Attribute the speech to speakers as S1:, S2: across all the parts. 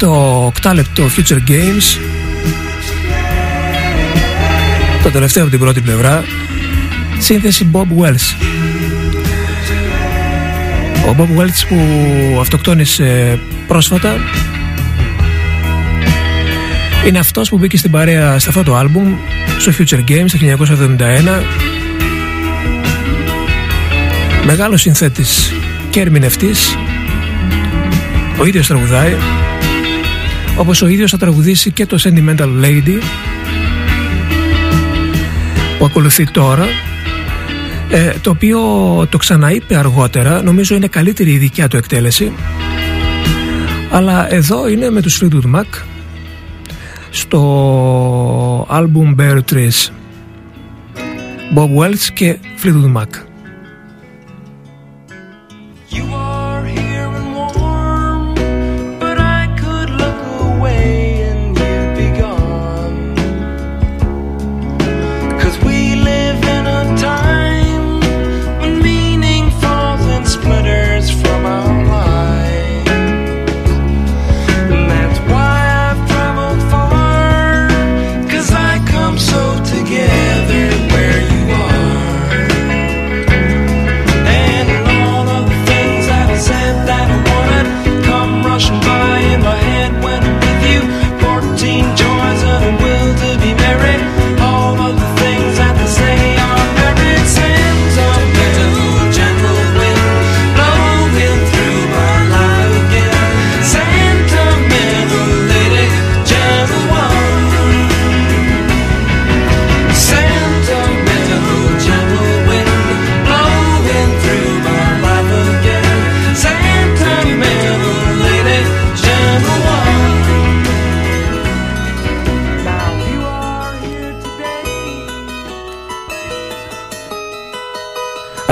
S1: Αυτό είναι το οκτάλεπτο Future Games. Το τελευταίο από την πρώτη πλευρά. Σύνθεση Bob Wells. Ο Bob Wells που αυτοκτόνησε πρόσφατα είναι αυτός που μπήκε στην παρέα σε αυτό το άλμπουμ στο Future Games το 1971 Μεγάλος συνθέτης και ερμηνευτής. Ο ίδιος τραγουδάει Όπως ο ίδιος θα τραγουδήσει και το Sentimental Lady Που ακολουθεί τώρα ε, το οποίο το ξαναείπε αργότερα. Νομίζω είναι καλύτερη η δικιά του εκτέλεση. Αλλά εδώ είναι με τους Fleetwood Mac στο άλμπουμ Bear Trees Bob Wells και Fleetwood Mac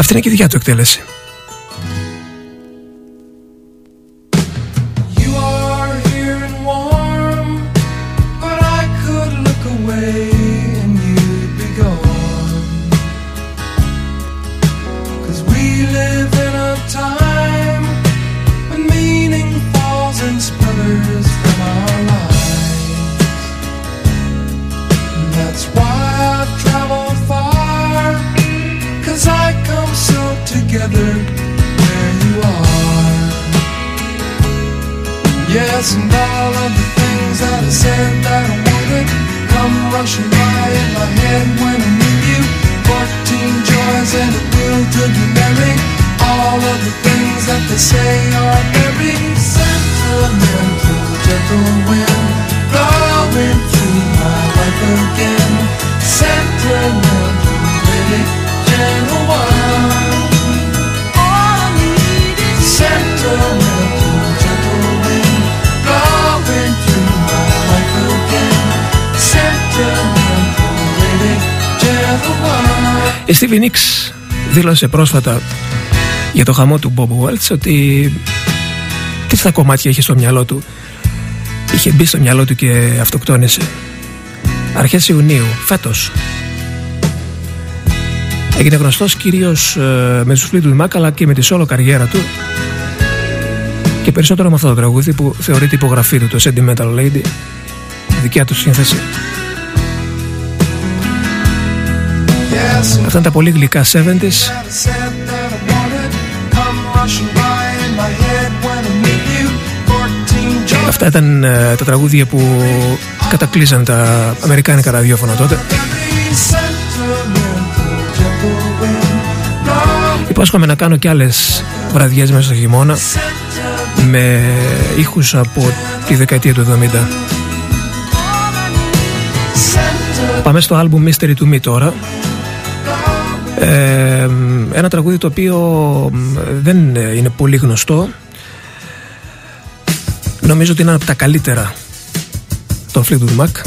S1: Αυτή είναι και η δικιά του εκτέλεση. Δήλωσε πρόσφατα για το χαμό του Bob Welch ότι τι στα κομμάτια είχε στο μυαλό του. Είχε μπει στο μυαλό του και αυτοκτόνησε. Αρχές Ιουνίου φέτος. Έγινε γνωστός κυρίως ε, με τους Fleetwood Mac αλλά και με τη σόλο καριέρα του. Και περισσότερο με αυτό το τραγούδι που θεωρείται υπογραφή του το Sentimental Lady. Δικιά του σύνθεση Αυτά είναι τα πολύ γλυκά 70's Αυτά ήταν ε, τα τραγούδια που κατακλείσαν τα αμερικάνικα ραδιόφωνα τότε. Υπόσχομαι να κάνω και άλλες βραδιές μέσα στο χειμώνα με ήχους από τη δεκαετία του 70 Πάμε στο άλμπουμ Mystery to Me τώρα ε, ένα τραγούδι το οποίο δεν είναι πολύ γνωστό. Νομίζω ότι είναι από τα καλύτερα των Fleetwood Mac.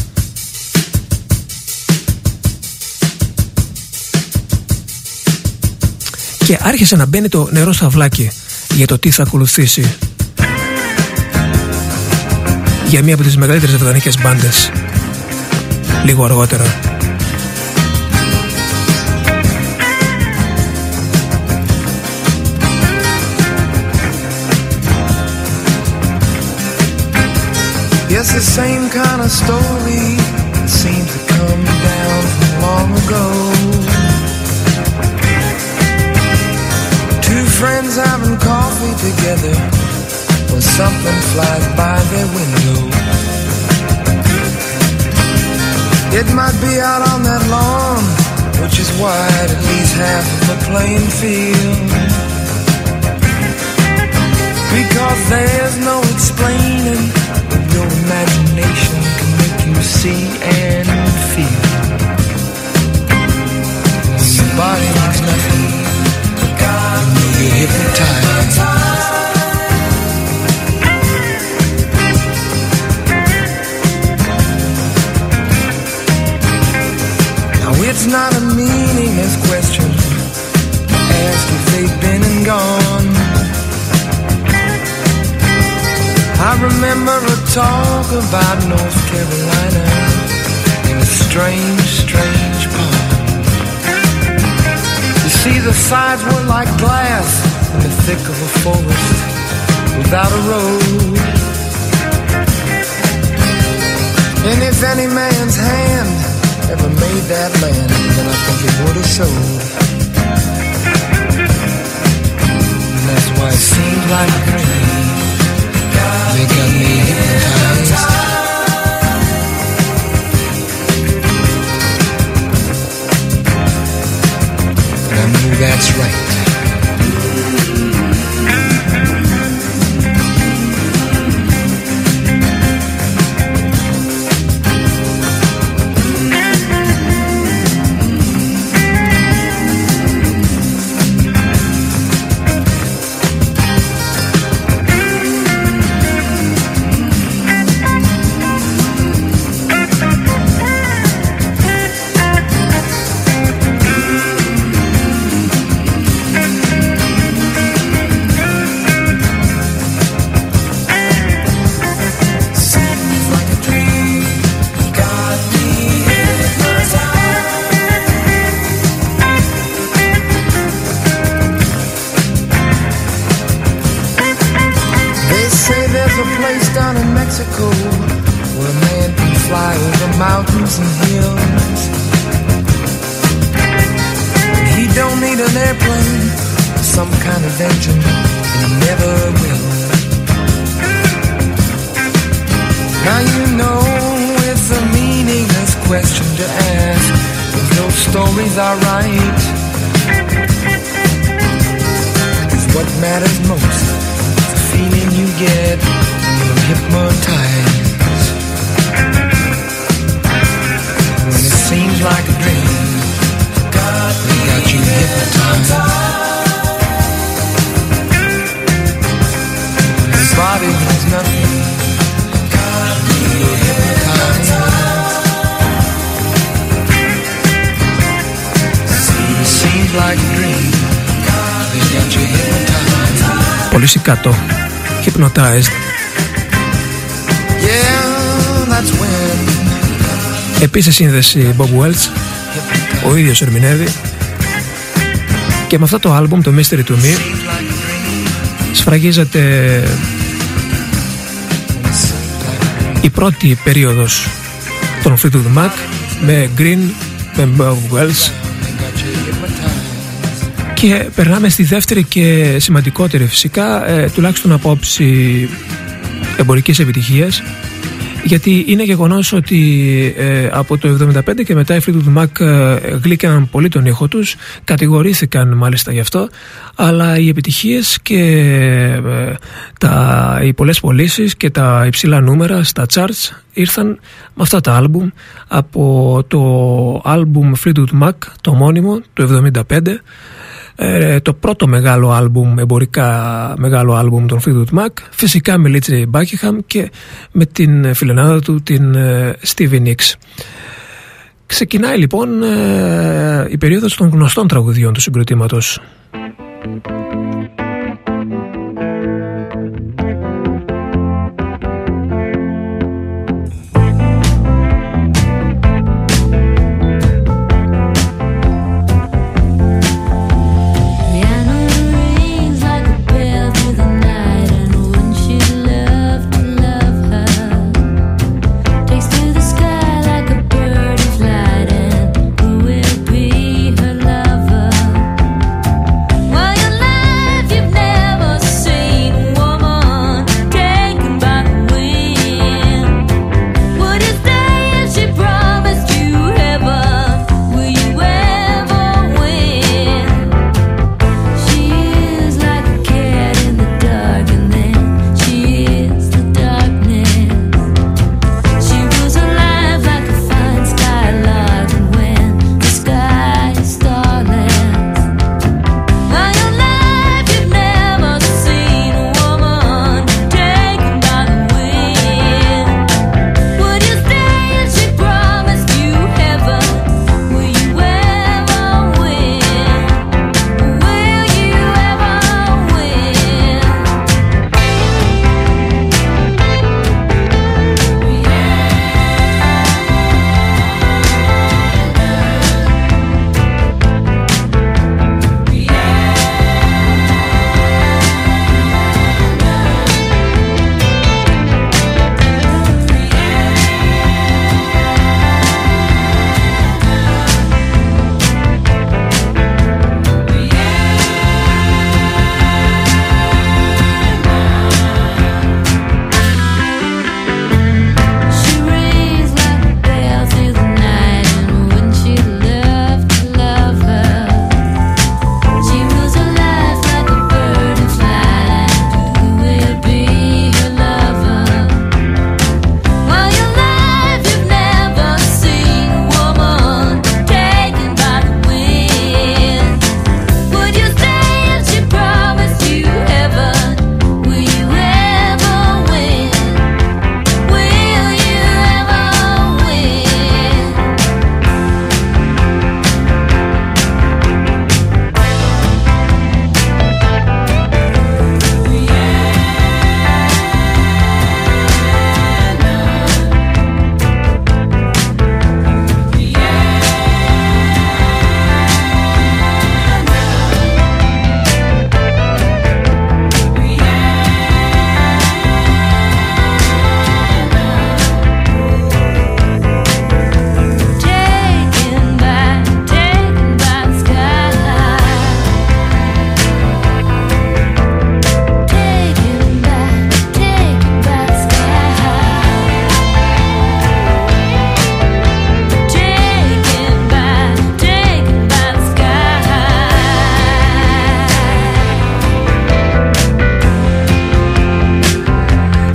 S1: Και άρχισε να μπαίνει το νερό σαυλάκι για το τι θα ακολουθήσει για μία από τις μεγαλύτερες βρετανικές μπάντες λίγο αργότερα Just the same kind of story that seems to come down from long ago. Two friends having coffee together when something flies by their window. It might be out on that lawn, which is wide at least half of the playing field. Because there's no explaining your imagination can make you see and feel. When your body means nothing, you get hypnotized. Now it's not a meaningless question ask if they've been and gone. I remember a talk about North Carolina in a strange, strange pond. You see, the sides were like glass in the thick of a forest without a road. And if any man's hand ever made that land, then I think it would have showed. And that's why it seems like dream. They got me hypnotized. And I know that's right. 100% Hypnotized yeah,
S2: Επίσης σύνδεση Bob Welch Ο ίδιος ερμηνεύει. Και με αυτό το άλμπουμ το Mystery to Me Σφραγίζεται η πρώτη περίοδος των Fleetwood Mac με Green, με Bob Welch και περνάμε στη δεύτερη και σημαντικότερη φυσικά ε, τουλάχιστον από όψη εμπορικής επιτυχίας. Γιατί είναι γεγονός ότι ε, από το 1975 και μετά οι Fleetwood Mac ε, γλύκαναν πολύ τον ήχο τους κατηγορήθηκαν μάλιστα γι' αυτό αλλά οι επιτυχίες και ε, τα, οι πολλές πωλήσεις και τα υψηλά νούμερα στα charts ήρθαν με αυτά τα άλμπουμ. Από το άλμπουμ Fleetwood Mac το μόνιμο το 1975 ε, το πρώτο μεγάλο άλμπουμ, εμπορικά μεγάλο άλμπουμ των Fleetwood Mac φυσικά με Λίτζε Buckingham και με την φιλενάδα του την ε, Stevie Nicks. Ξεκινάει λοιπόν ε, η περίοδος των γνωστών τραγουδιών του συγκροτήματος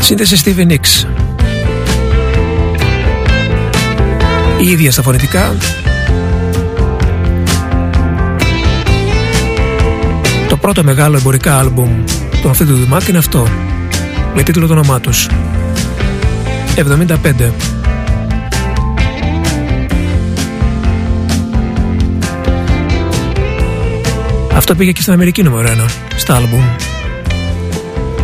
S3: Σύνδεση Steven Nicks. Η ίδια στα φωνητικά. Το πρώτο μεγάλο εμπορικά άλμπουμ των Fleetwood Mac είναι αυτό. Με τίτλο το όνομά τους. 75. Αυτό πήγε και στην Αμερική νούμερο 1 στα άλμπουμ.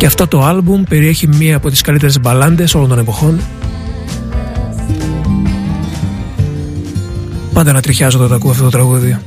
S3: Και αυτό το άλμπουμ περιέχει μία από τις καλύτερες μπαλάντες όλων των εποχών. Πάντα να τριχιάζω όταν ακούω αυτό το τραγούδι.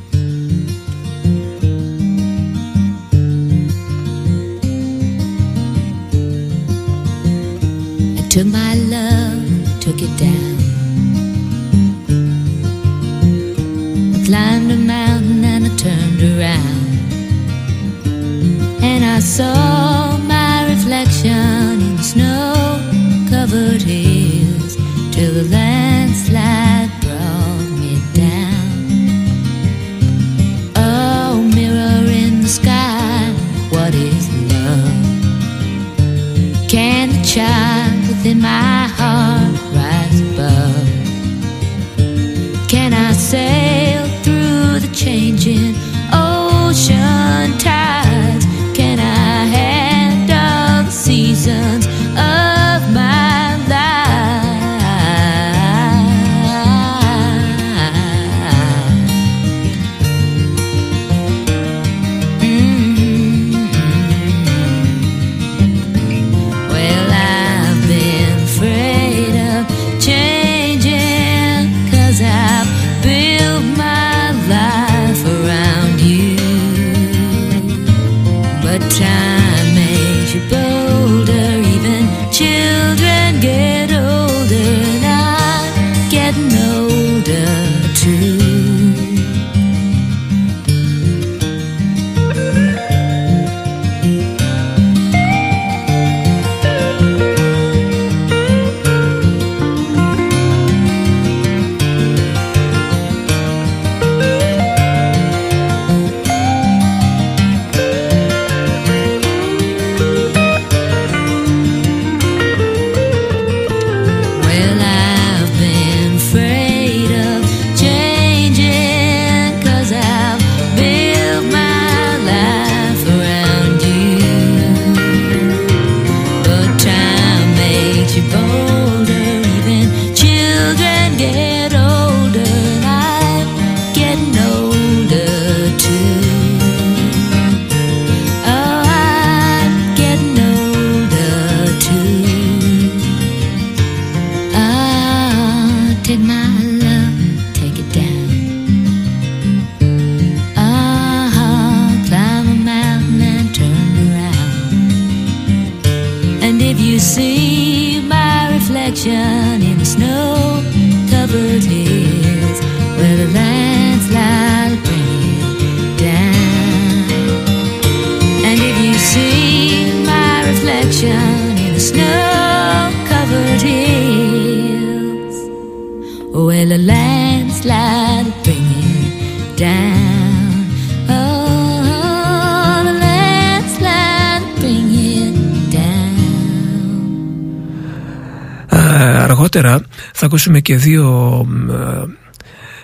S3: Ακούσουμε και δύο ε,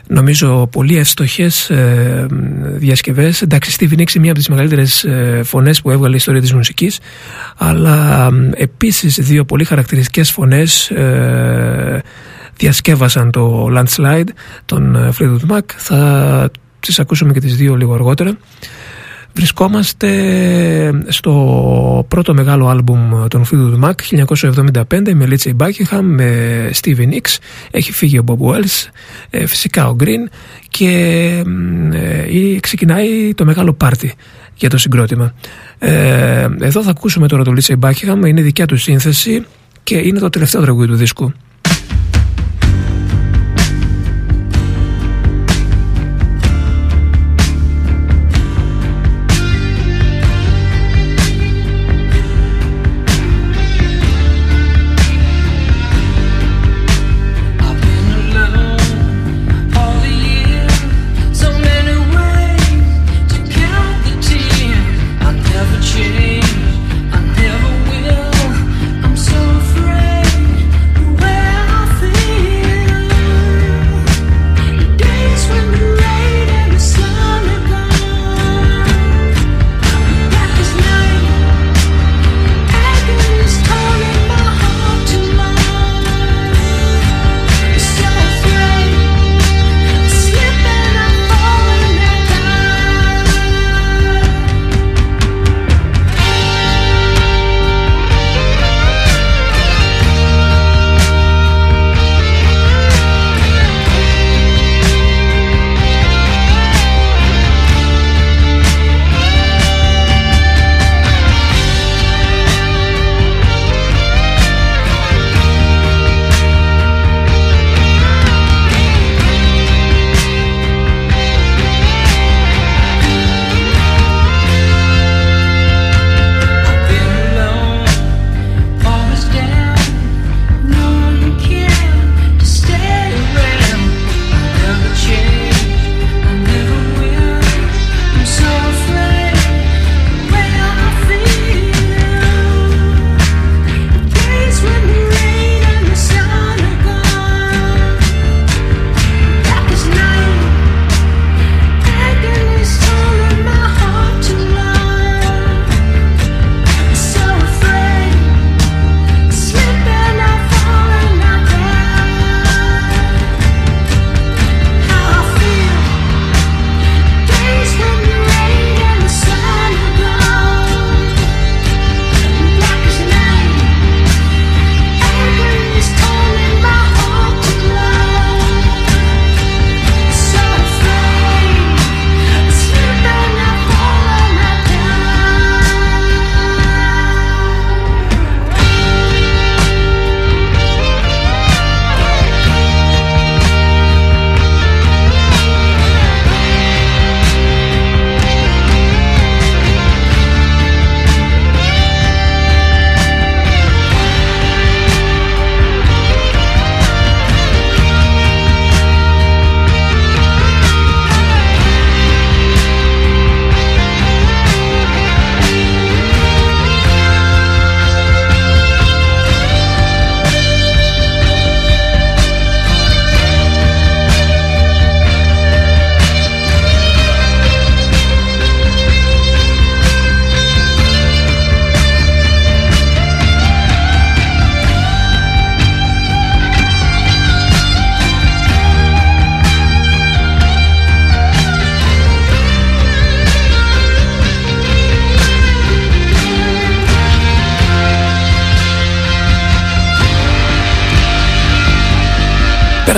S3: νομίζω πολύ εύστοχες ε, διασκευές. Εντάξει Stevie Nicks είναι μία από τις μεγαλύτερες ε, φωνές που έβγαλε η ιστορία της μουσικής αλλά ε, επίσης δύο πολύ χαρακτηριστικές φωνές ε, διασκεύασαν το Landslide των ε, Fleetwood Mac. Θα τις ακούσουμε και τις δύο λίγο αργότερα Βρισκόμαστε στο πρώτο μεγάλο άλμπουμ των Fleetwood Mac 1975 με Lindsey Buckingham, με Stevie Nicks έχει φύγει ο Bob Wells ε, φυσικά ο Green και ε, ξεκινάει το μεγάλο πάρτι για το συγκρότημα. Ε, εδώ θα ακούσουμε τώρα το Lindsey Buckingham είναι δικιά του σύνθεση και είναι το τελευταίο τραγούδι του δίσκου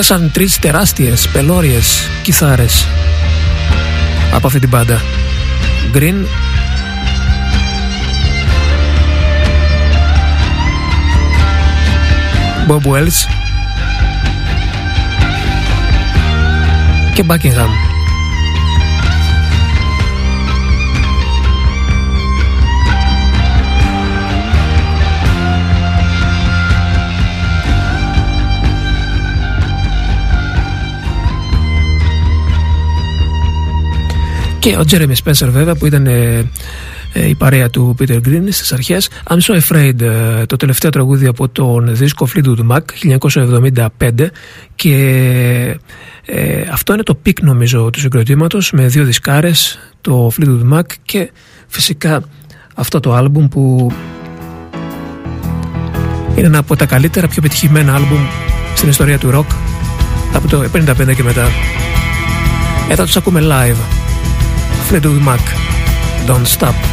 S2: Πέρασαν τρεις τεράστιες πελώριες κιθάρες από αυτή την πάντα. Green, Bob Wells και Buckingham. Και ο Τζέρεμι Σπένσερ βέβαια που ήταν ε, ε, η παρέα του Peter Green στις αρχές. I'm So Afraid ε, το τελευταίο τραγούδι από τον δίσκο Fleetwood Mac 1975 και ε, αυτό είναι το peak νομίζω του συγκροτήματος με δύο δισκάρες το Fleetwood Mac και φυσικά αυτό το άλμπουμ που είναι ένα από τα καλύτερα πιο πετυχημένα άλμπουμ στην ιστορία του rock από το 55 και μετά. Εδώ τους ακούμε live Fleetwood Mac. Don't stop.
S3: πιο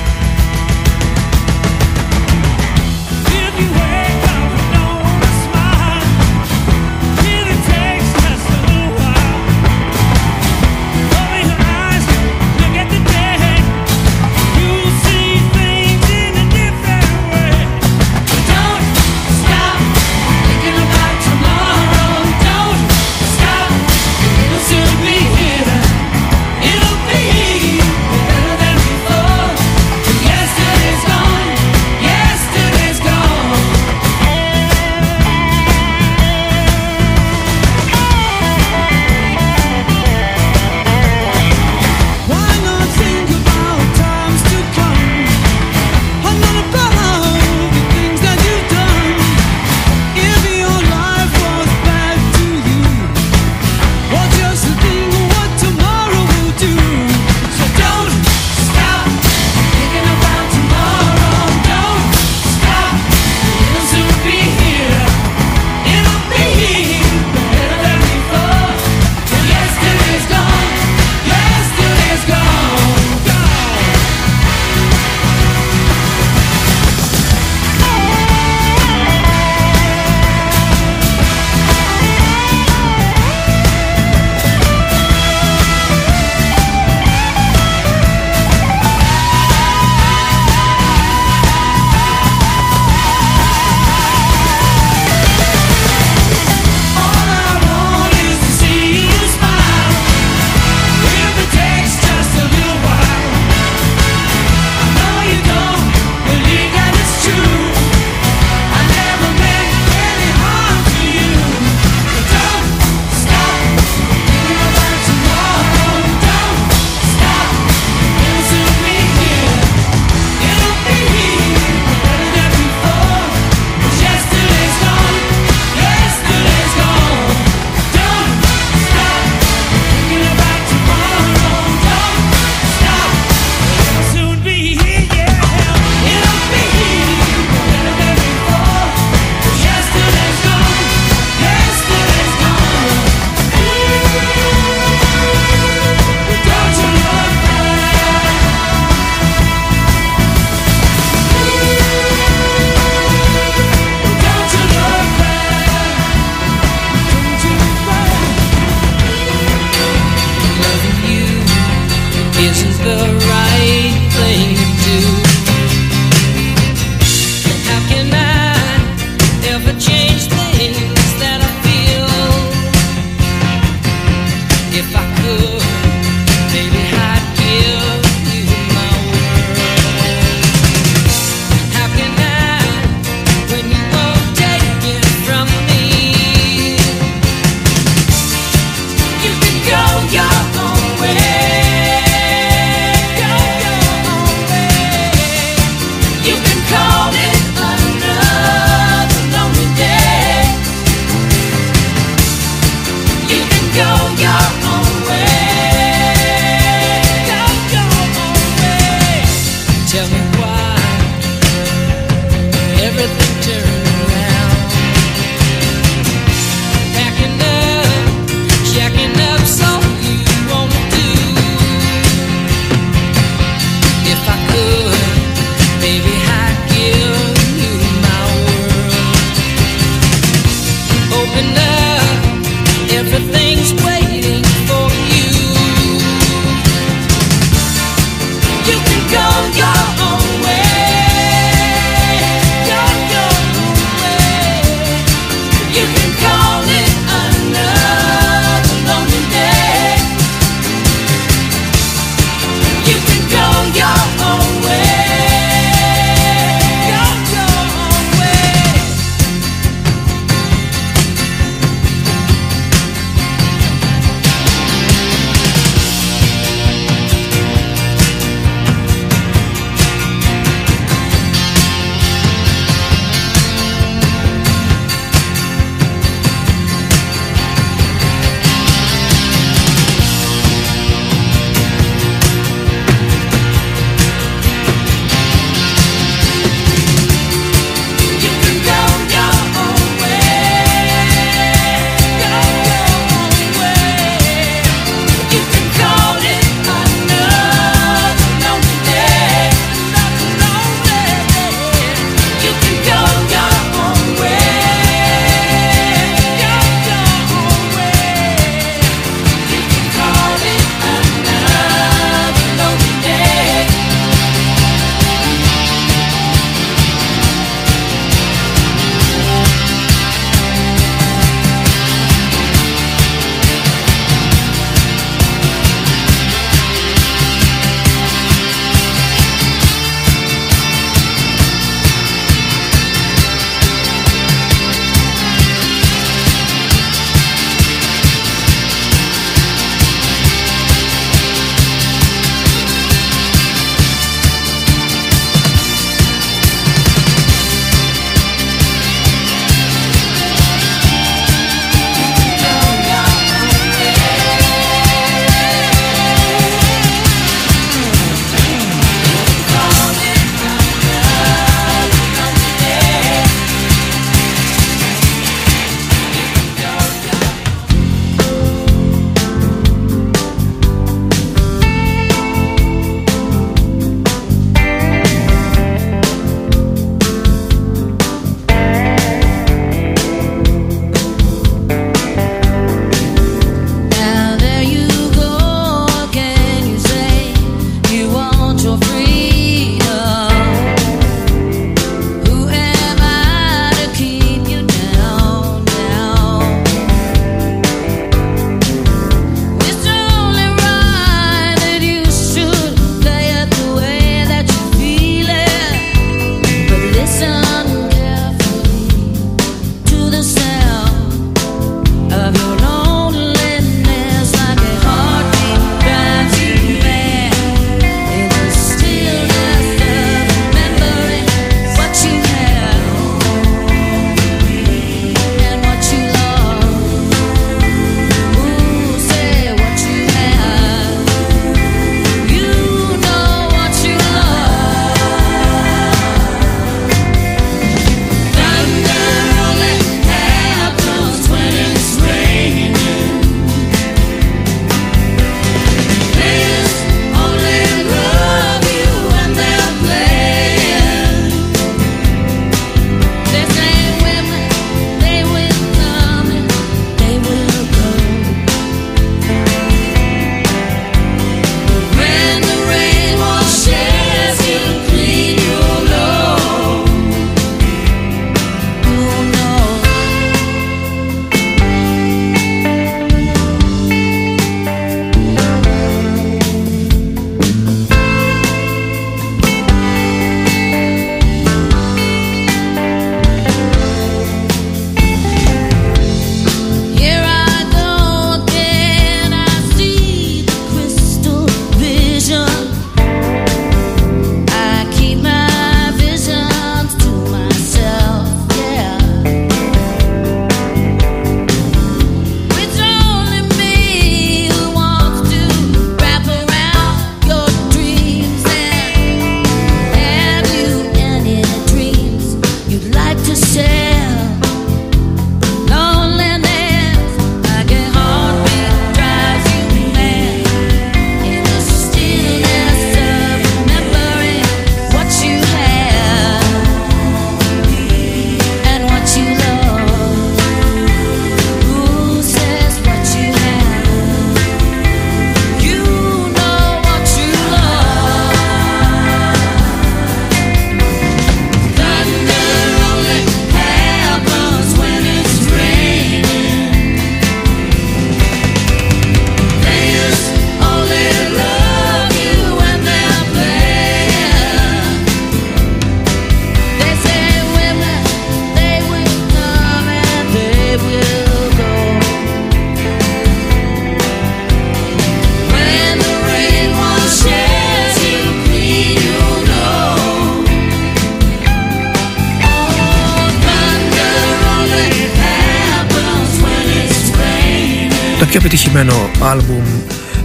S3: άλμπουμ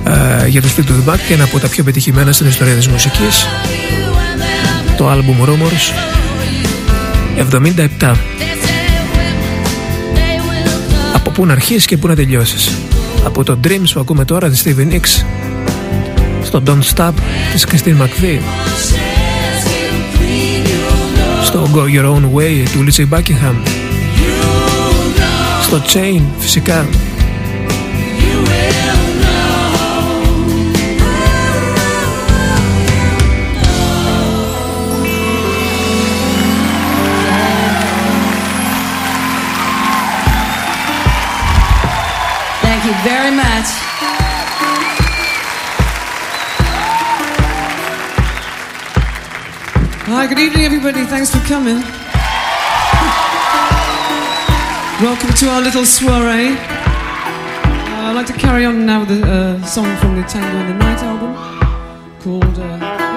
S3: ε, για τους Fleetwood Mac και ένα από τα πιο πετυχημένα στην ιστορία της μουσικής. Το άλμπουμ Rumors 77 από πού να αρχίσεις και πού να τελειώσεις. Από το Dreams που ακούμε τώρα της Stevie Nicks στο Don't Stop της Christine McVie. Στο Go Your Own Way του Lizzie Buckingham. Στο Chain φυσικά
S4: Hi, good evening, everybody. Thanks for coming. Welcome to our little soiree. Uh, I'd like to carry on now with a uh, song from the Tango in the Night album called. Uh,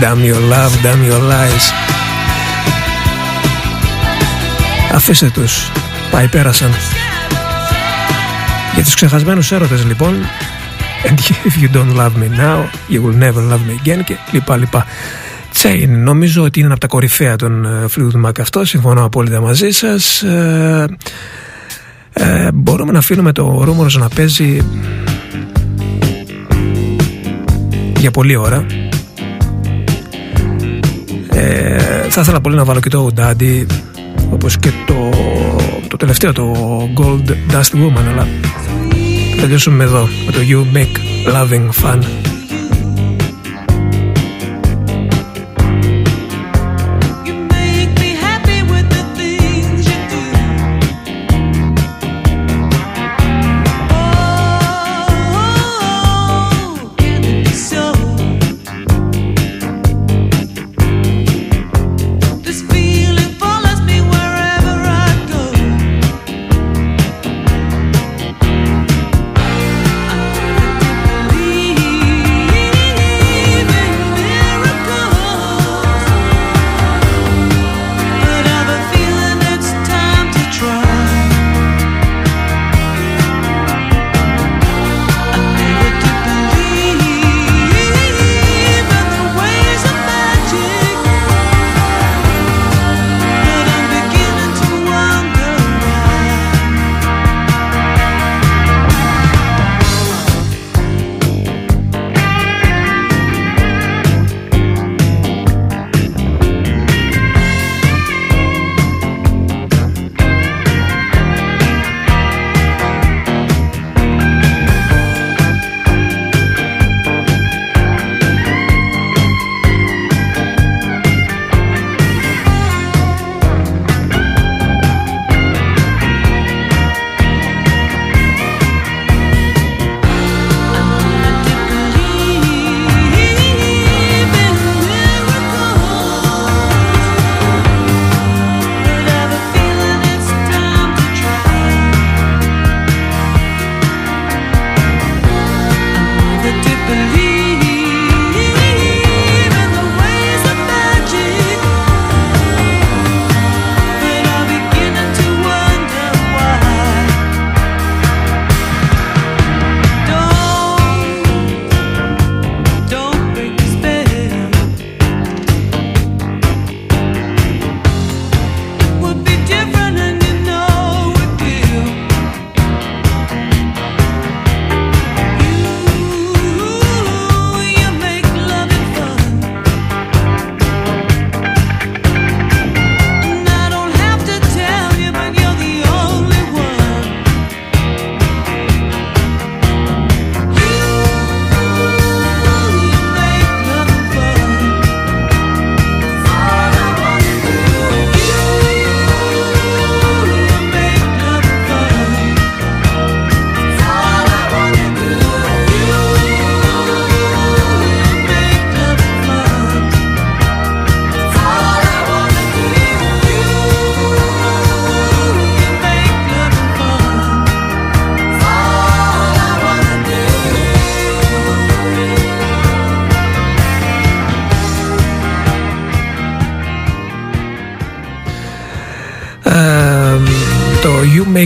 S5: Damn your love, damn your lies. Αφήστε τους. Πάει πέρασαν. Για τους ξεχασμένους έρωτες λοιπόν And if you don't love me now You will never love me again Και λοιπά λοιπά. Chain νομίζω ότι είναι από τα κορυφαία των Fleetwood Mac αυτό. Συμφωνώ απόλυτα μαζί σας. Ε, ε, Μπορούμε να αφήνουμε το Rumors να παίζει για πολλή ώρα ε, θα ήθελα πολύ να βάλω και το Daddy όπως και το, το τελευταίο το Gold Dust Woman αλλά θα τελειώσουμε εδώ με το You Make Loving Fun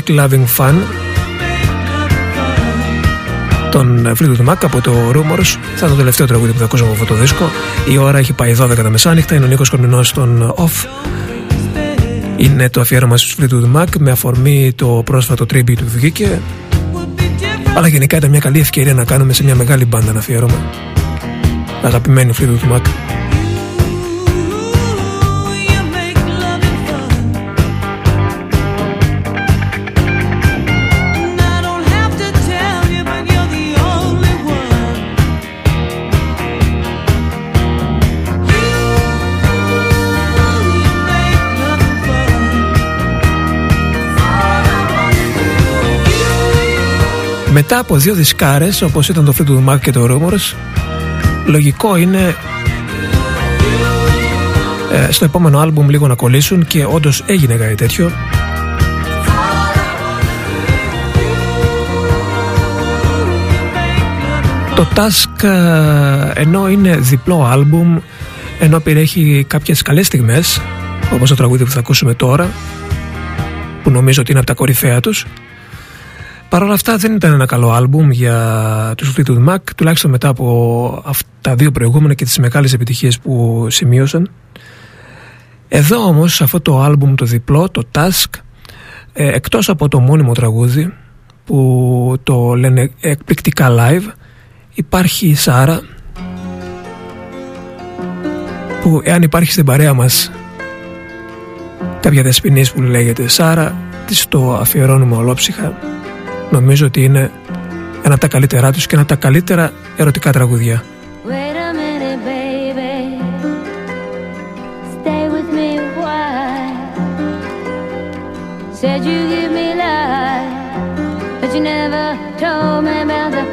S5: Make Loving Fun. Τον Fleetwood Mac από το Rumors. Θα είναι το τελευταίο τραγούδι που θα ακούσουμε από αυτό το δίσκο. Η ώρα έχει πάει 12 τα μεσάνυχτα. Είναι ο Νίκος Κορμινός στον Off. Είναι το αφιέρωμα στους Fleetwood Mac με αφορμή το πρόσφατο tribute που βγήκε. Αλλά γενικά ήταν μια καλή ευκαιρία να κάνουμε σε μια μεγάλη μπάντα ένα αφιέρωμα. Αγαπημένη Fleetwood Mac Μετά από δύο δισκάρες όπως ήταν το Fleetwood Mac και το Rumors λογικό είναι ε, στο επόμενο άλμπουμ λίγο να κολλήσουν και όντως έγινε κάτι τέτοιο. Το Task ε, ενώ είναι διπλό άλμπουμ
S2: ενώ περιέχει κάποιες καλές στιγμές όπως το τραγούδι που θα ακούσουμε τώρα που νομίζω ότι είναι από τα κορυφαία τους Παρ' όλα αυτά δεν ήταν ένα καλό άλμπουμ για τους Fleetwood Mac τουλάχιστον μετά από αυτά τα δύο προηγούμενα και τις μεγάλες επιτυχίες που σημείωσαν. Εδώ όμως αυτό το άλμπουμ το διπλό, το Task ε, εκτός από το μόνιμο τραγούδι που το λένε εκπληκτικά live υπάρχει η Σάρα που εάν υπάρχει στην παρέα μας κάποια δεσποινής που λέγεται Σάρα της το αφιερώνουμε ολόψυχα νομίζω ότι είναι ένα από τα καλύτερά τους και ένα από τα καλύτερα ερωτικά τραγουδιά Said you give me life, but you never told me about the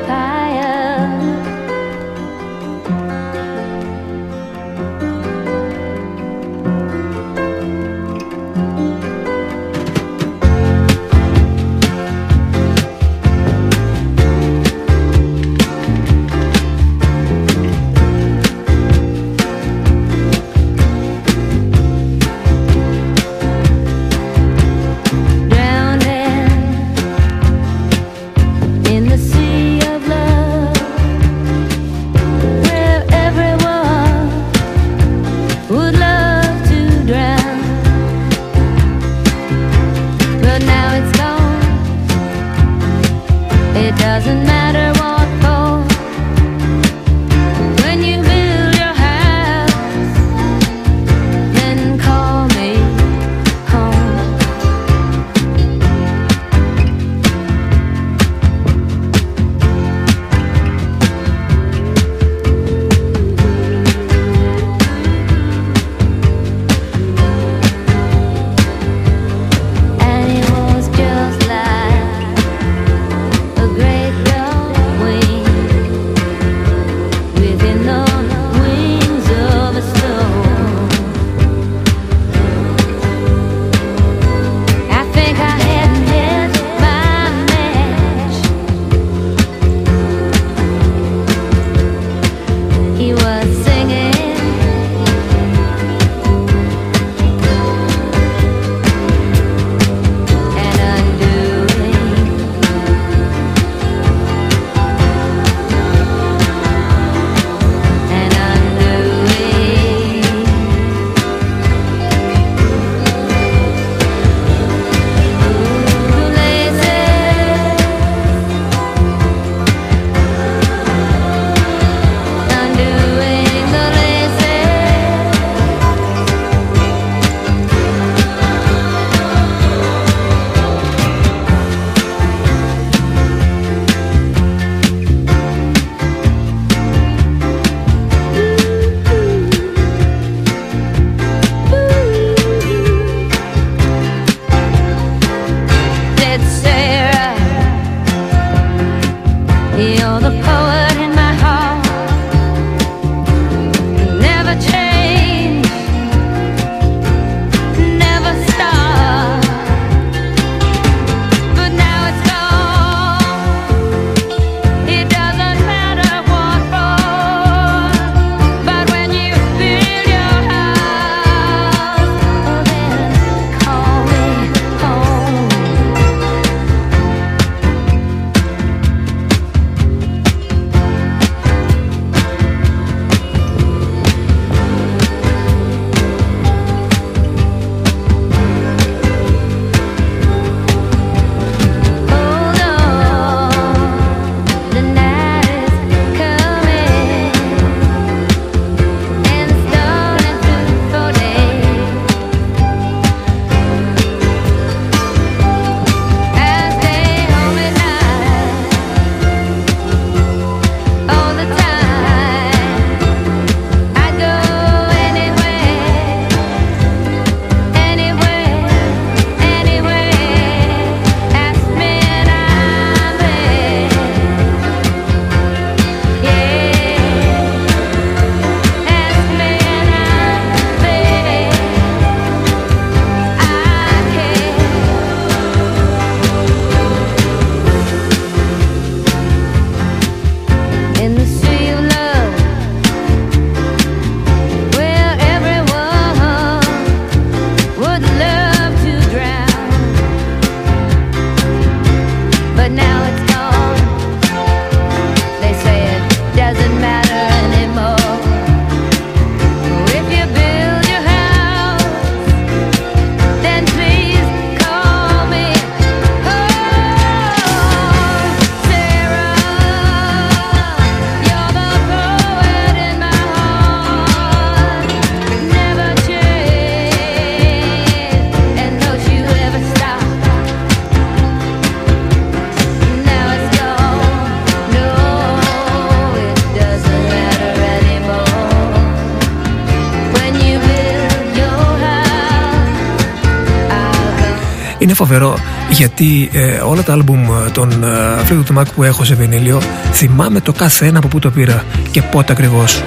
S2: φοβερό γιατί ε, όλα τα άλμπουμ των Fleetwood Mac που έχω σε βινίλιο θυμάμαι το κάθε ένα από πού το πήρα και πότε ακριβώς.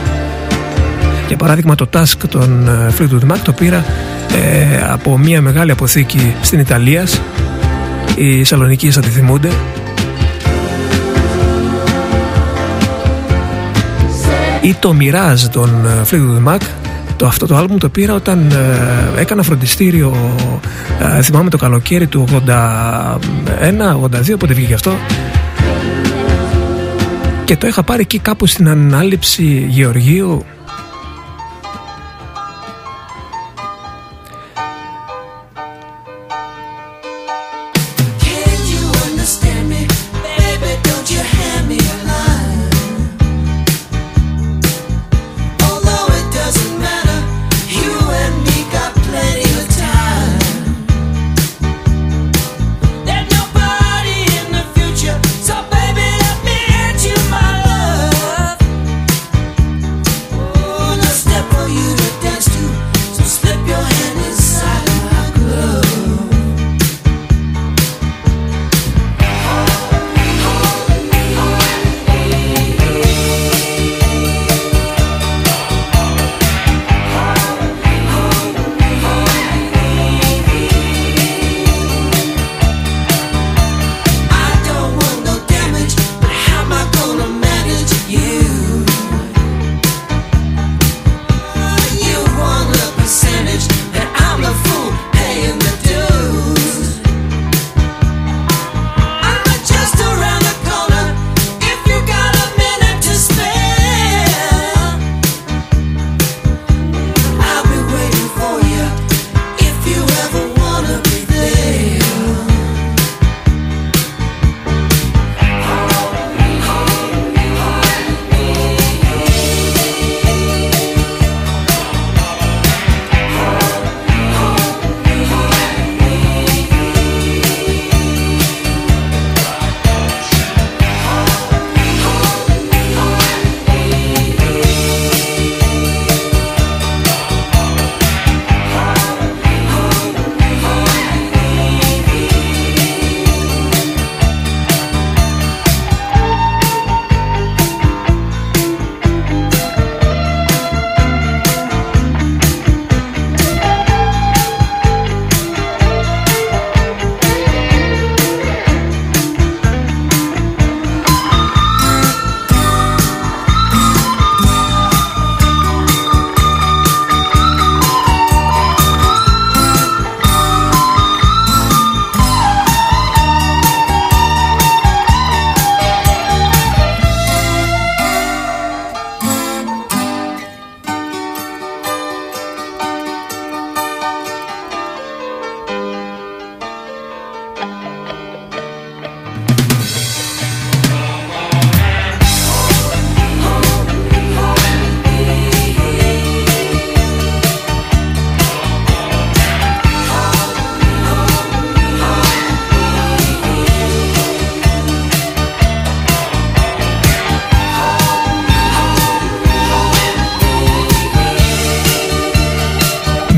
S2: Για παράδειγμα το Task των Fleetwood Mac το πήρα ε, από μια μεγάλη αποθήκη στην Ιταλία οι Σαλονικοί θα τη θυμούνται ή το Mirage των Fleetwood Mac το, αυτό το άλμπουμ το πήρα όταν ε, έκανα φροντιστήριο ε, θυμάμαι το καλοκαίρι του 81-82 πότε βγήκε αυτό. Και το είχα πάρει εκεί κάπου στην ανάληψη Γεωργίου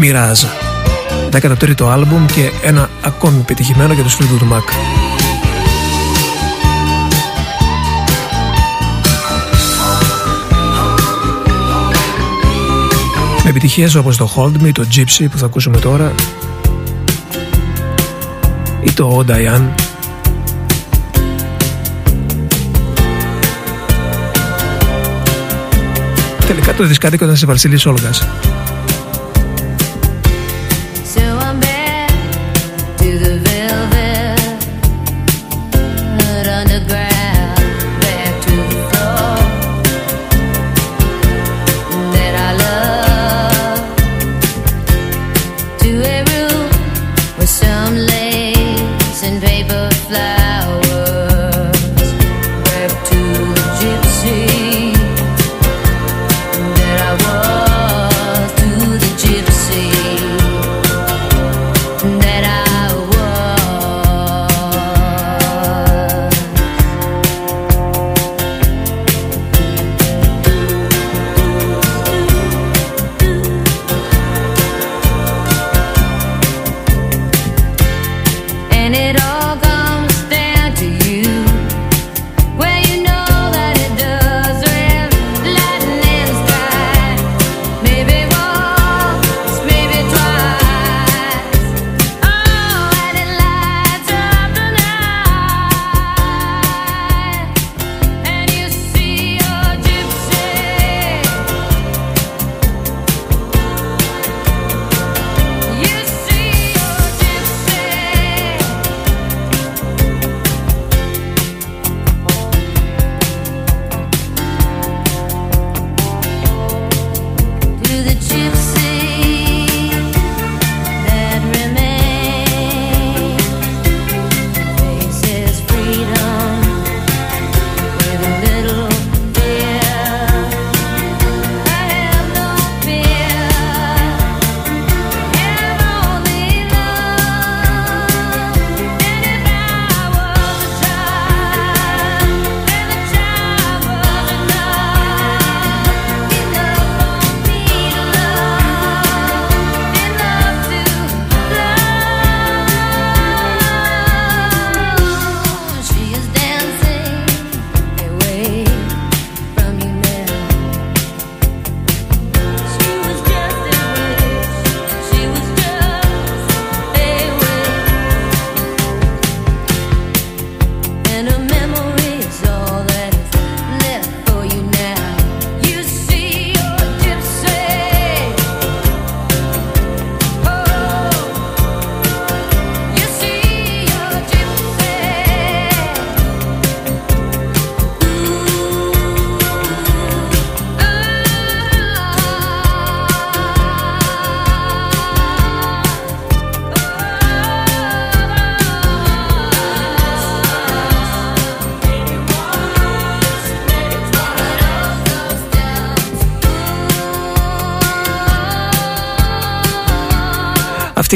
S2: Mirage 13ο άλμπουμ και ένα ακόμη πετυχημένο για τους φίλους του Mac. Με επιτυχίες όπως το Hold Me, το Gypsy που θα ακούσουμε τώρα ή το Oh Diane. Τελικά το δισκάδικο ήταν σε Βασίλης Όλγας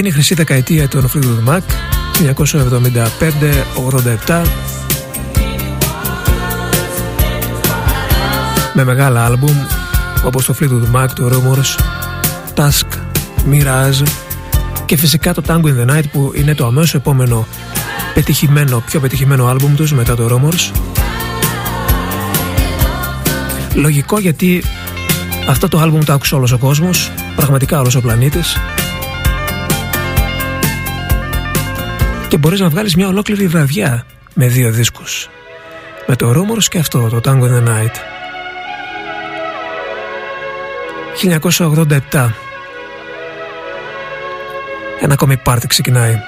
S2: είναι η χρυσή δεκαετία των Fleetwood Mac 1975-87 με μεγάλα άλμπουμ όπως το Fleetwood Mac, το Rumors, Task, Mirage και φυσικά το Tango in the Night που είναι το αμέσως επόμενο πετυχημένο, πιο πετυχημένο άλμπουμ τους μετά το Rumors. Λογικό γιατί αυτό το άλμπουμ το άκουσε όλος ο κόσμος πραγματικά όλος ο πλανήτης και μπορείς να βγάλεις μια ολόκληρη βραδιά με δύο δίσκους. Με το Rumors και αυτό το Tango in the Night. 1987 ένα ακόμη πάρτι ξεκινάει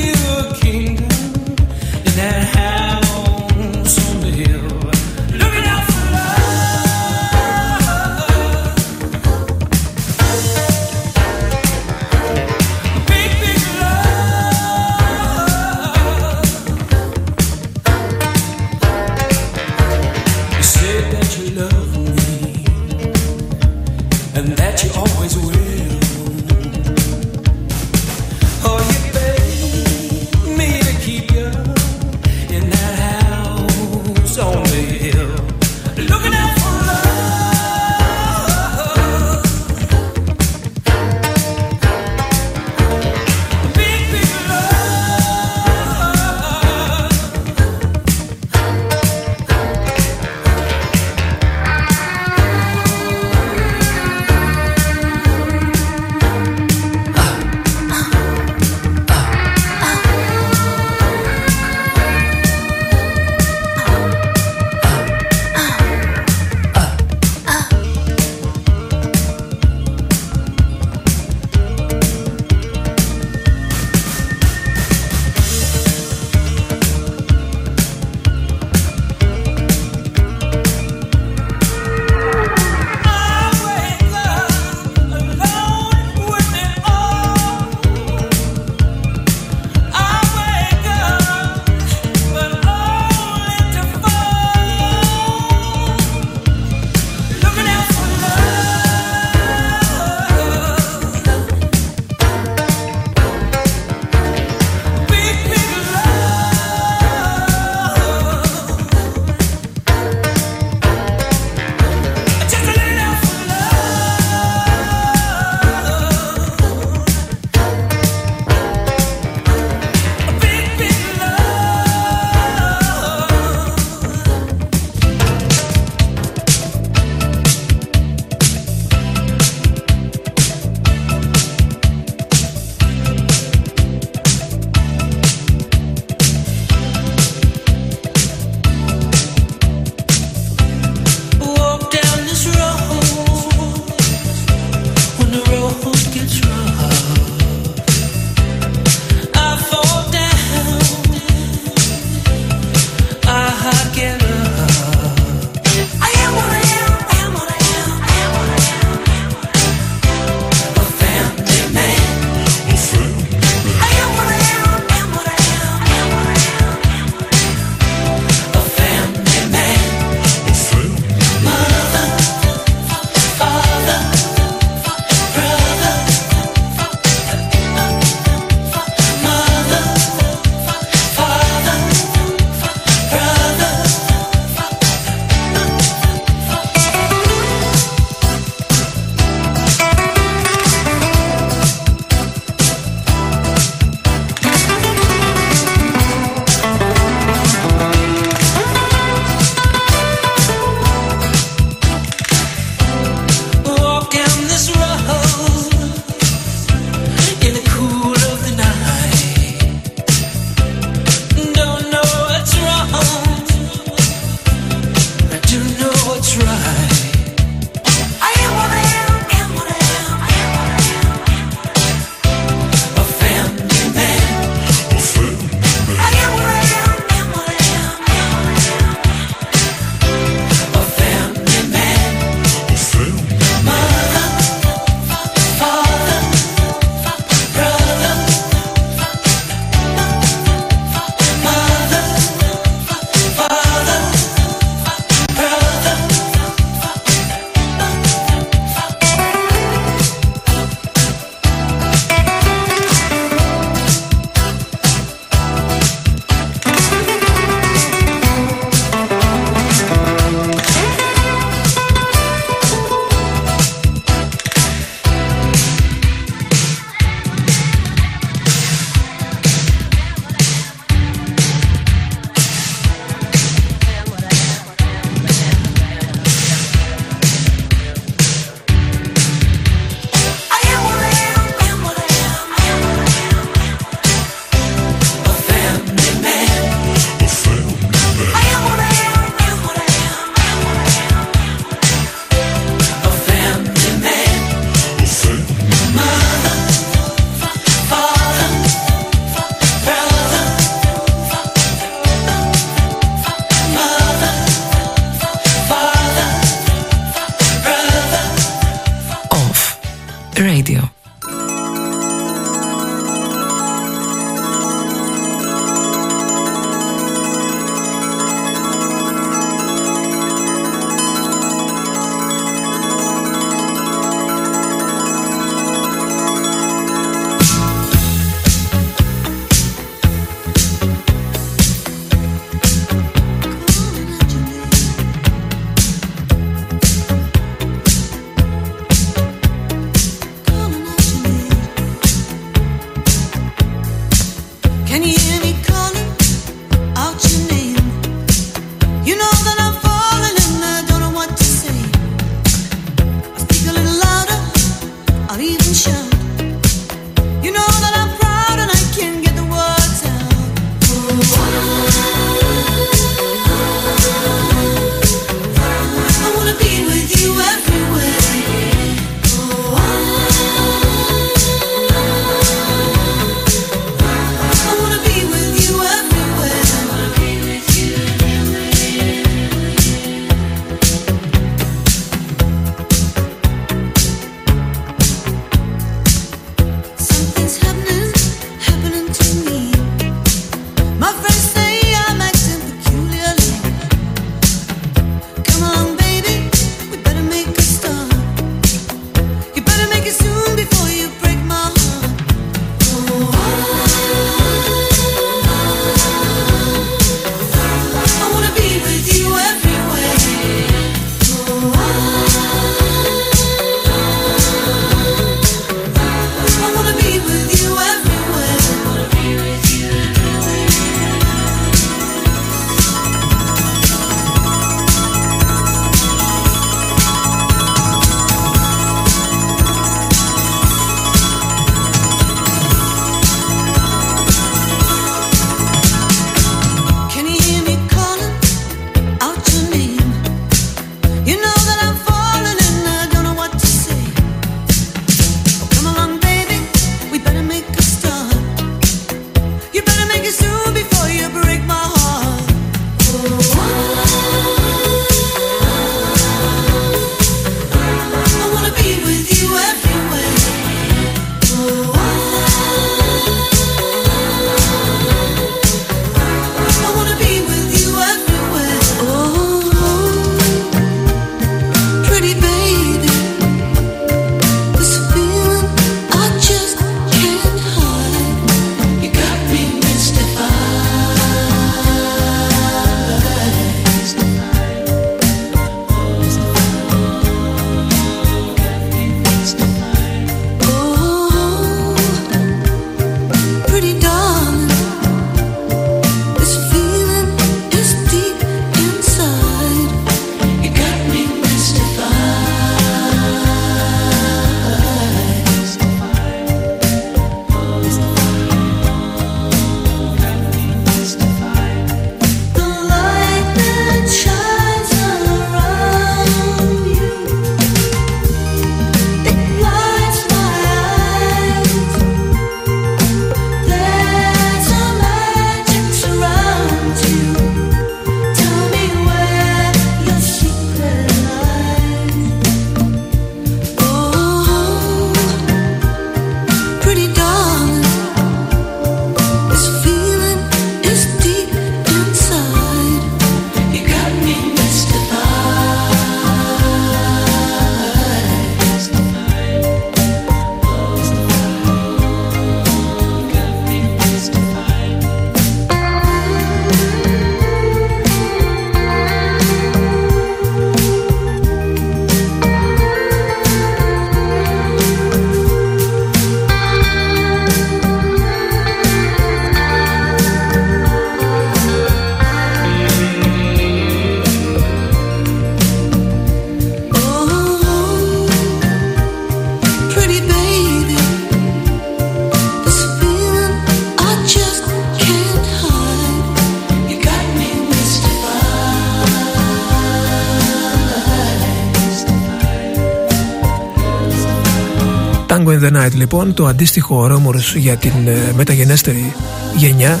S6: Tango in the
S2: Night λοιπόν, το αντίστοιχο ορόμορος για την ε, μεταγενέστερη γενιά.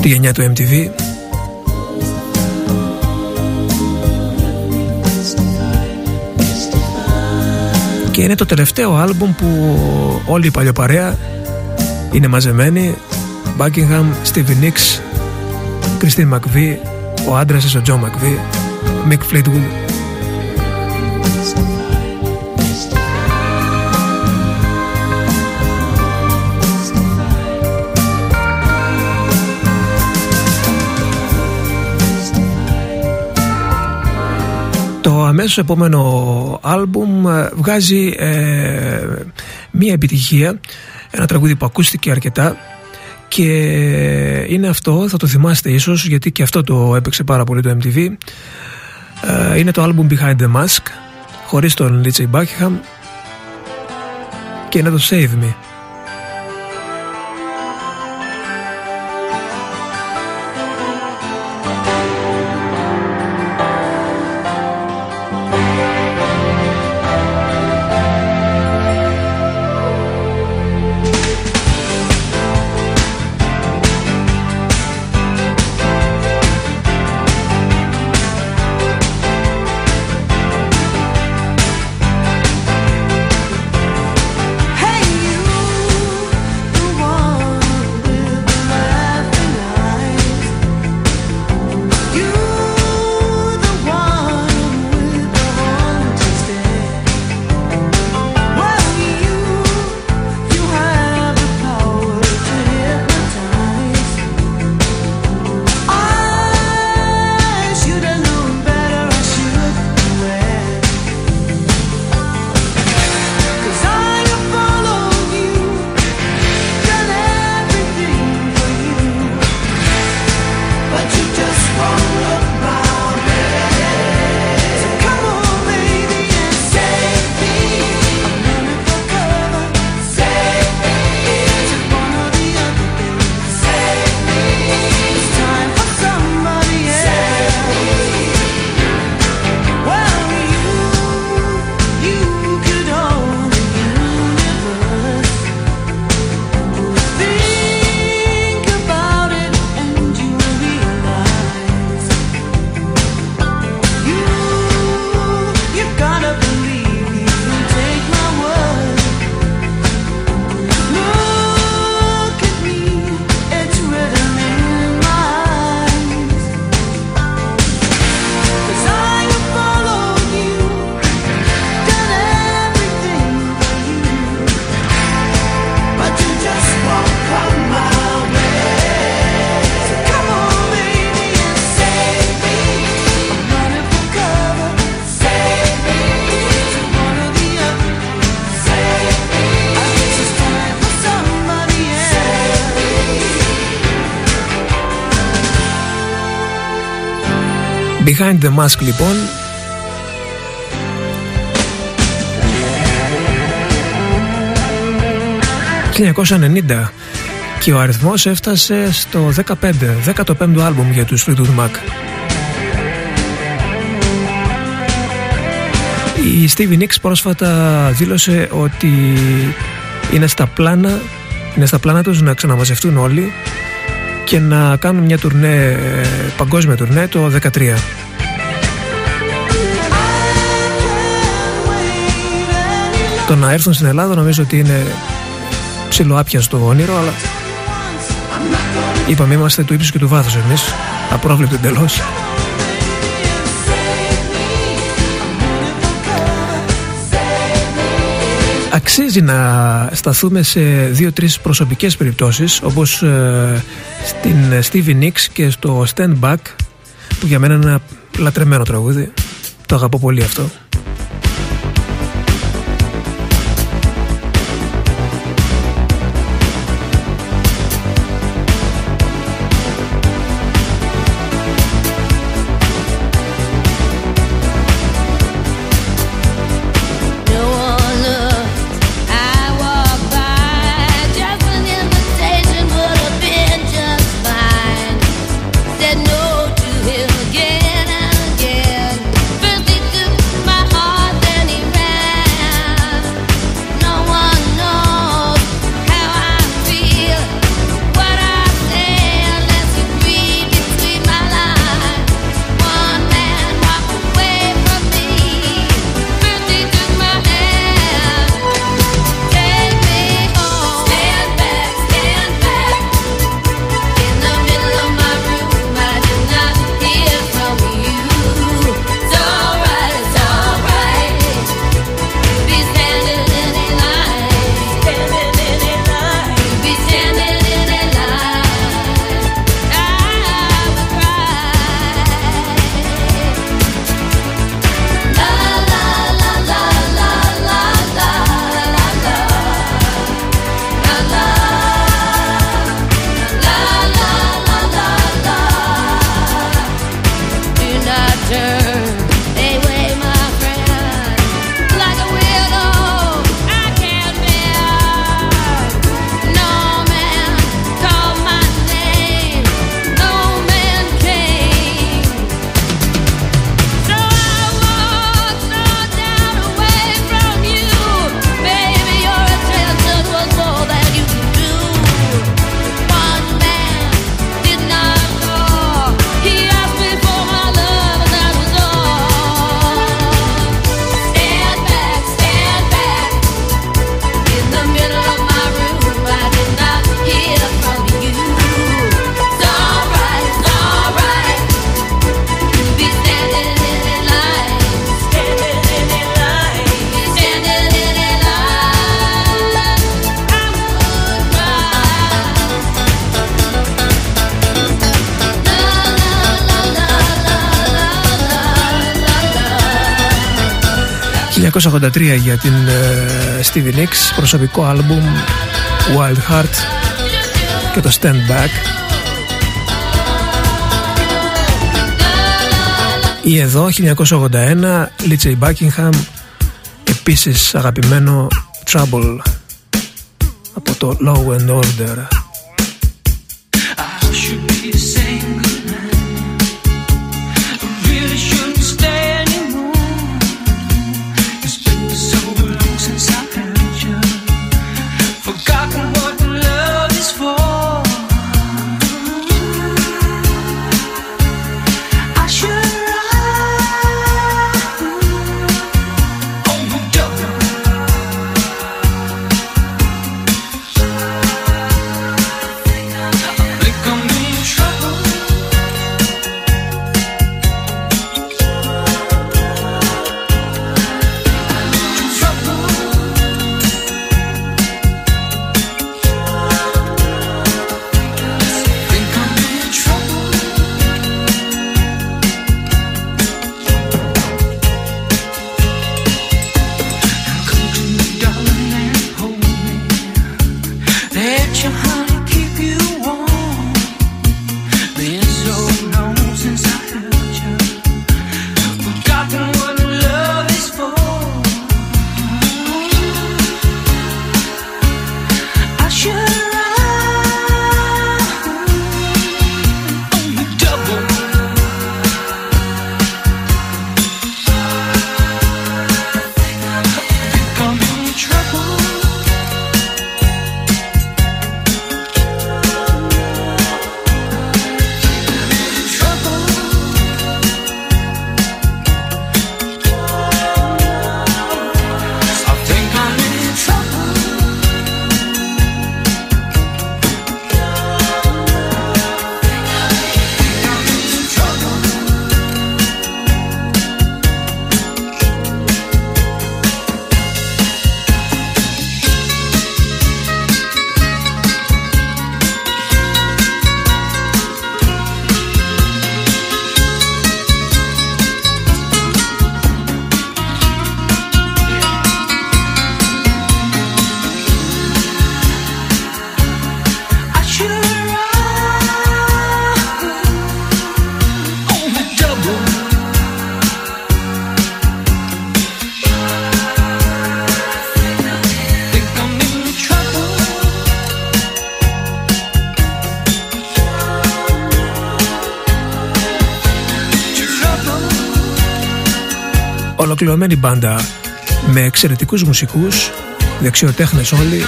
S2: Τη γενιά του MTV
S5: και είναι το τελευταίο άλμπουμ που όλη η παλιοπαρέα είναι μαζεμένη. Buckingham, Stevie Nicks, Christine McVie, ο άντρας της ο John McVie, Mick Fleetwood. Το αμέσως επόμενο άλμπουμ ε, βγάζει ε, μία επιτυχία, ένα τραγούδι που ακούστηκε αρκετά και είναι αυτό, θα το θυμάστε ίσως γιατί και αυτό το έπαιξε πάρα πολύ το MTV ε, είναι το άλμπουμ Behind the Mask χωρίς τον Lindsey Buckingham και είναι το Save Me Behind the Mask λοιπόν ...1990 και ο αριθμός έφτασε στο 15, 15ο άλμπουμ για τους Fleetwood Mac. Η Stevie Nicks πρόσφατα δήλωσε ότι είναι στα πλάνα, είναι στα πλάνα τους να ξαναμαζευτούν όλοι και να κάνουν μια τουρνέ, παγκόσμια τουρνέ το 2013. Το να έρθουν στην Ελλάδα νομίζω ότι είναι ψηλοάπιαστο όνειρο, αλλά είπαμε είμαστε του ύψους και του βάθους εμείς, απρόβλεπτο εντελώς. Αξίζει να σταθούμε σε δύο-τρεις προσωπικές περιπτώσεις όπως ε, στην Stevie Nicks και στο Stand Back που για μένα είναι ένα λατρεμένο τραγούδι. Το αγαπώ πολύ αυτό.
S7: 1983 για την uh, Stevie Nicks προσωπικό άλμπουμ Wild Heart και το Stand Back ή εδώ 1981 Λίτσεϊ Buckingham επίσης αγαπημένο Trouble από το Law and Order ολοκληρωμένη μπάντα με εξαιρετικούς μουσικούς, δεξιοτέχνες όλοι,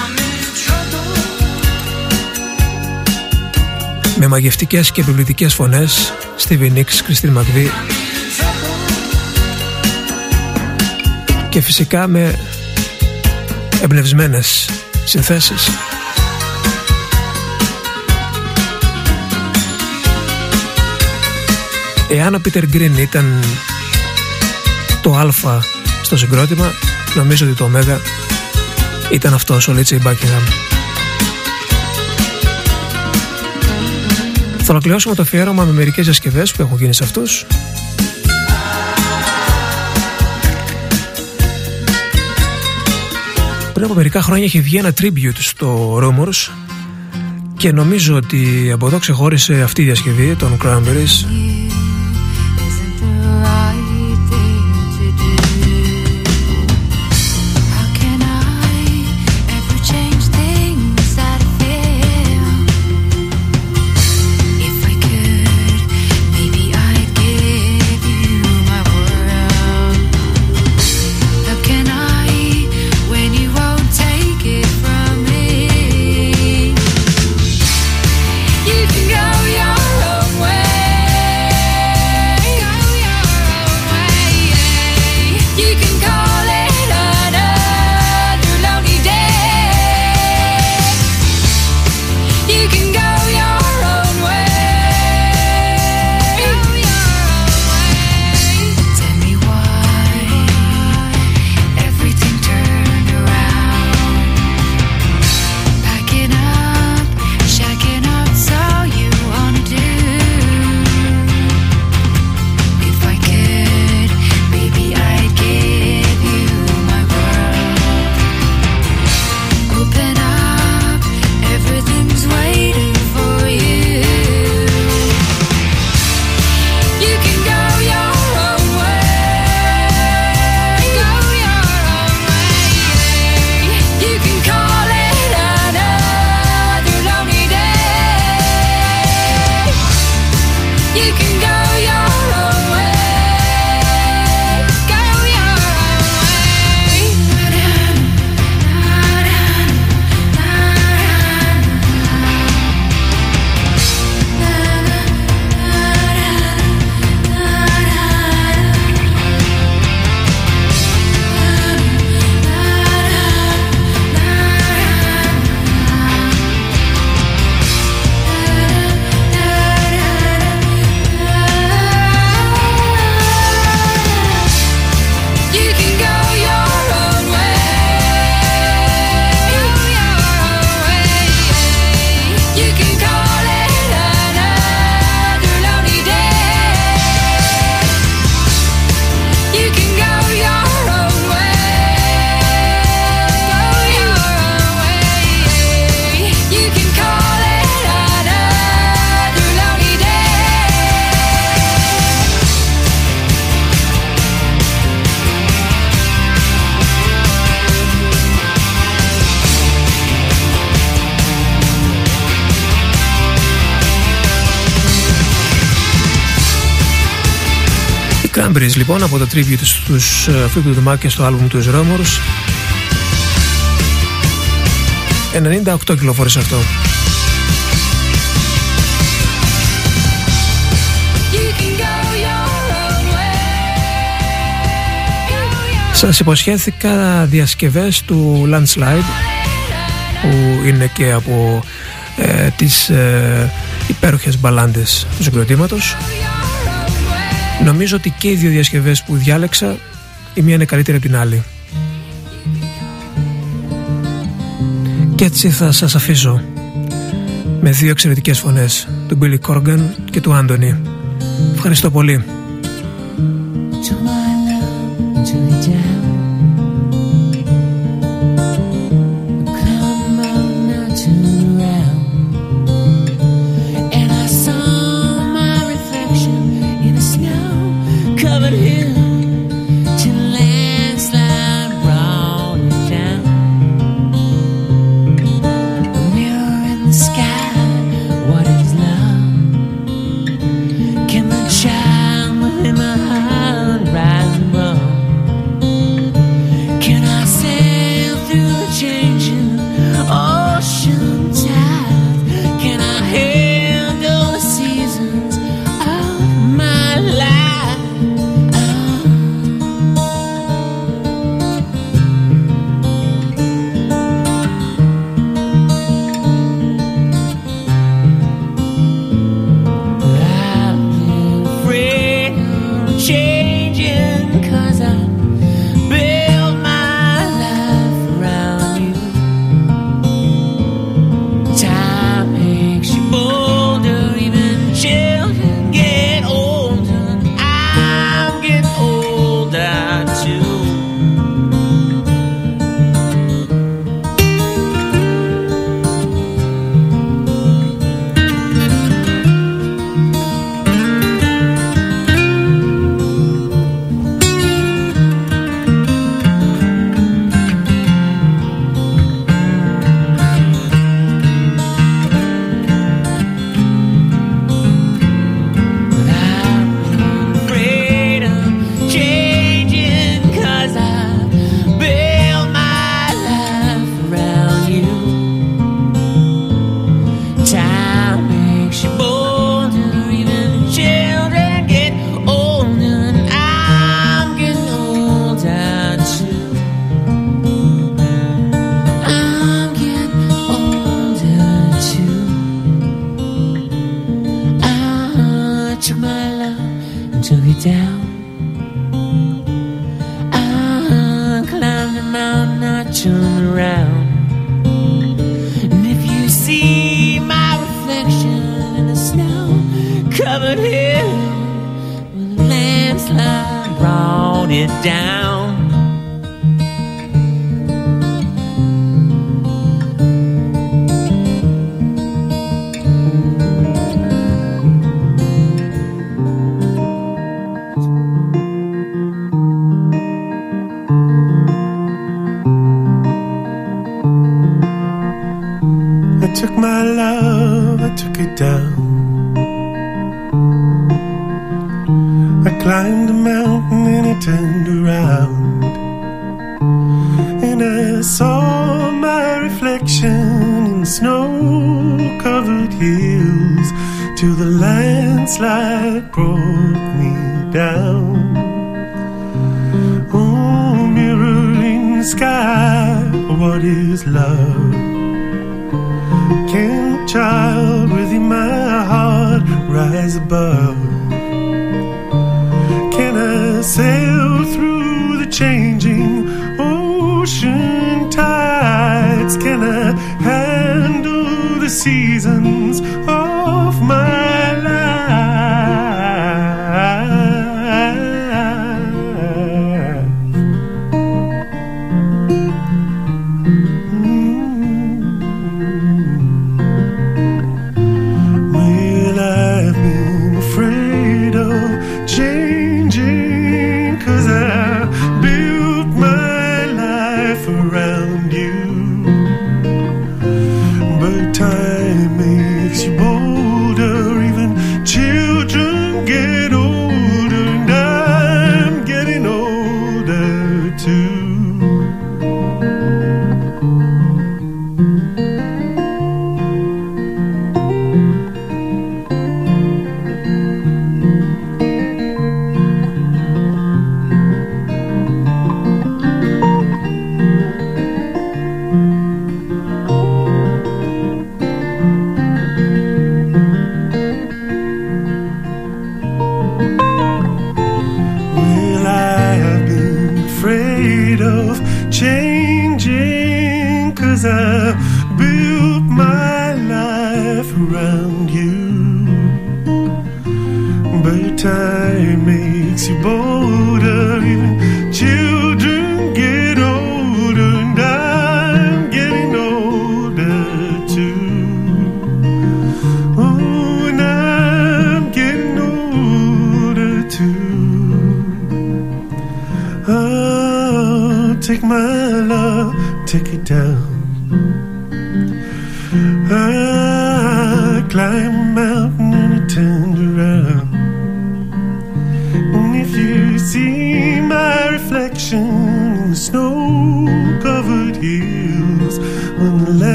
S7: με μαγευτικές και επιβλητικές φωνές, Stevie Nicks, Christine McVie και φυσικά με εμπνευσμένες συνθέσεις. Εάν ο Πίτερ Γκριν ήταν το α στο συγκρότημα νομίζω ότι το ω ήταν αυτός ο Λίτσεϊ Μπάκινγαμ Θα ολοκληρώσουμε το αφιέρωμα με μερικές διασκευές που έχουν γίνει σε αυτούς. Πριν από μερικά χρόνια είχε βγει ένα tribute στο Rumors και νομίζω ότι από εδώ ξεχώρισε αυτή η διασκευή των Cranberries λοιπόν από το tribute στους Fleetwood Mac και στο άλμπουμ του Romors 98 κυκλοφόρησε αυτό. Σας υποσχέθηκα διασκευές του Landslide που είναι και από ε, τις ε, υπέροχες μπαλάντες του συγκροτήματος Νομίζω ότι και οι δύο διασκευές που διάλεξα η μία είναι καλύτερη από την άλλη. Και έτσι θα σας αφήσω με δύο εξαιρετικές φωνές του Billy Corgan και του Άντωνη Ευχαριστώ πολύ
S6: hills till the landslide broke me down. Oh, mirroring sky, what is love? Can child within my heart rise above? Can I sail through the changing ocean tides? Can I handle the seasons?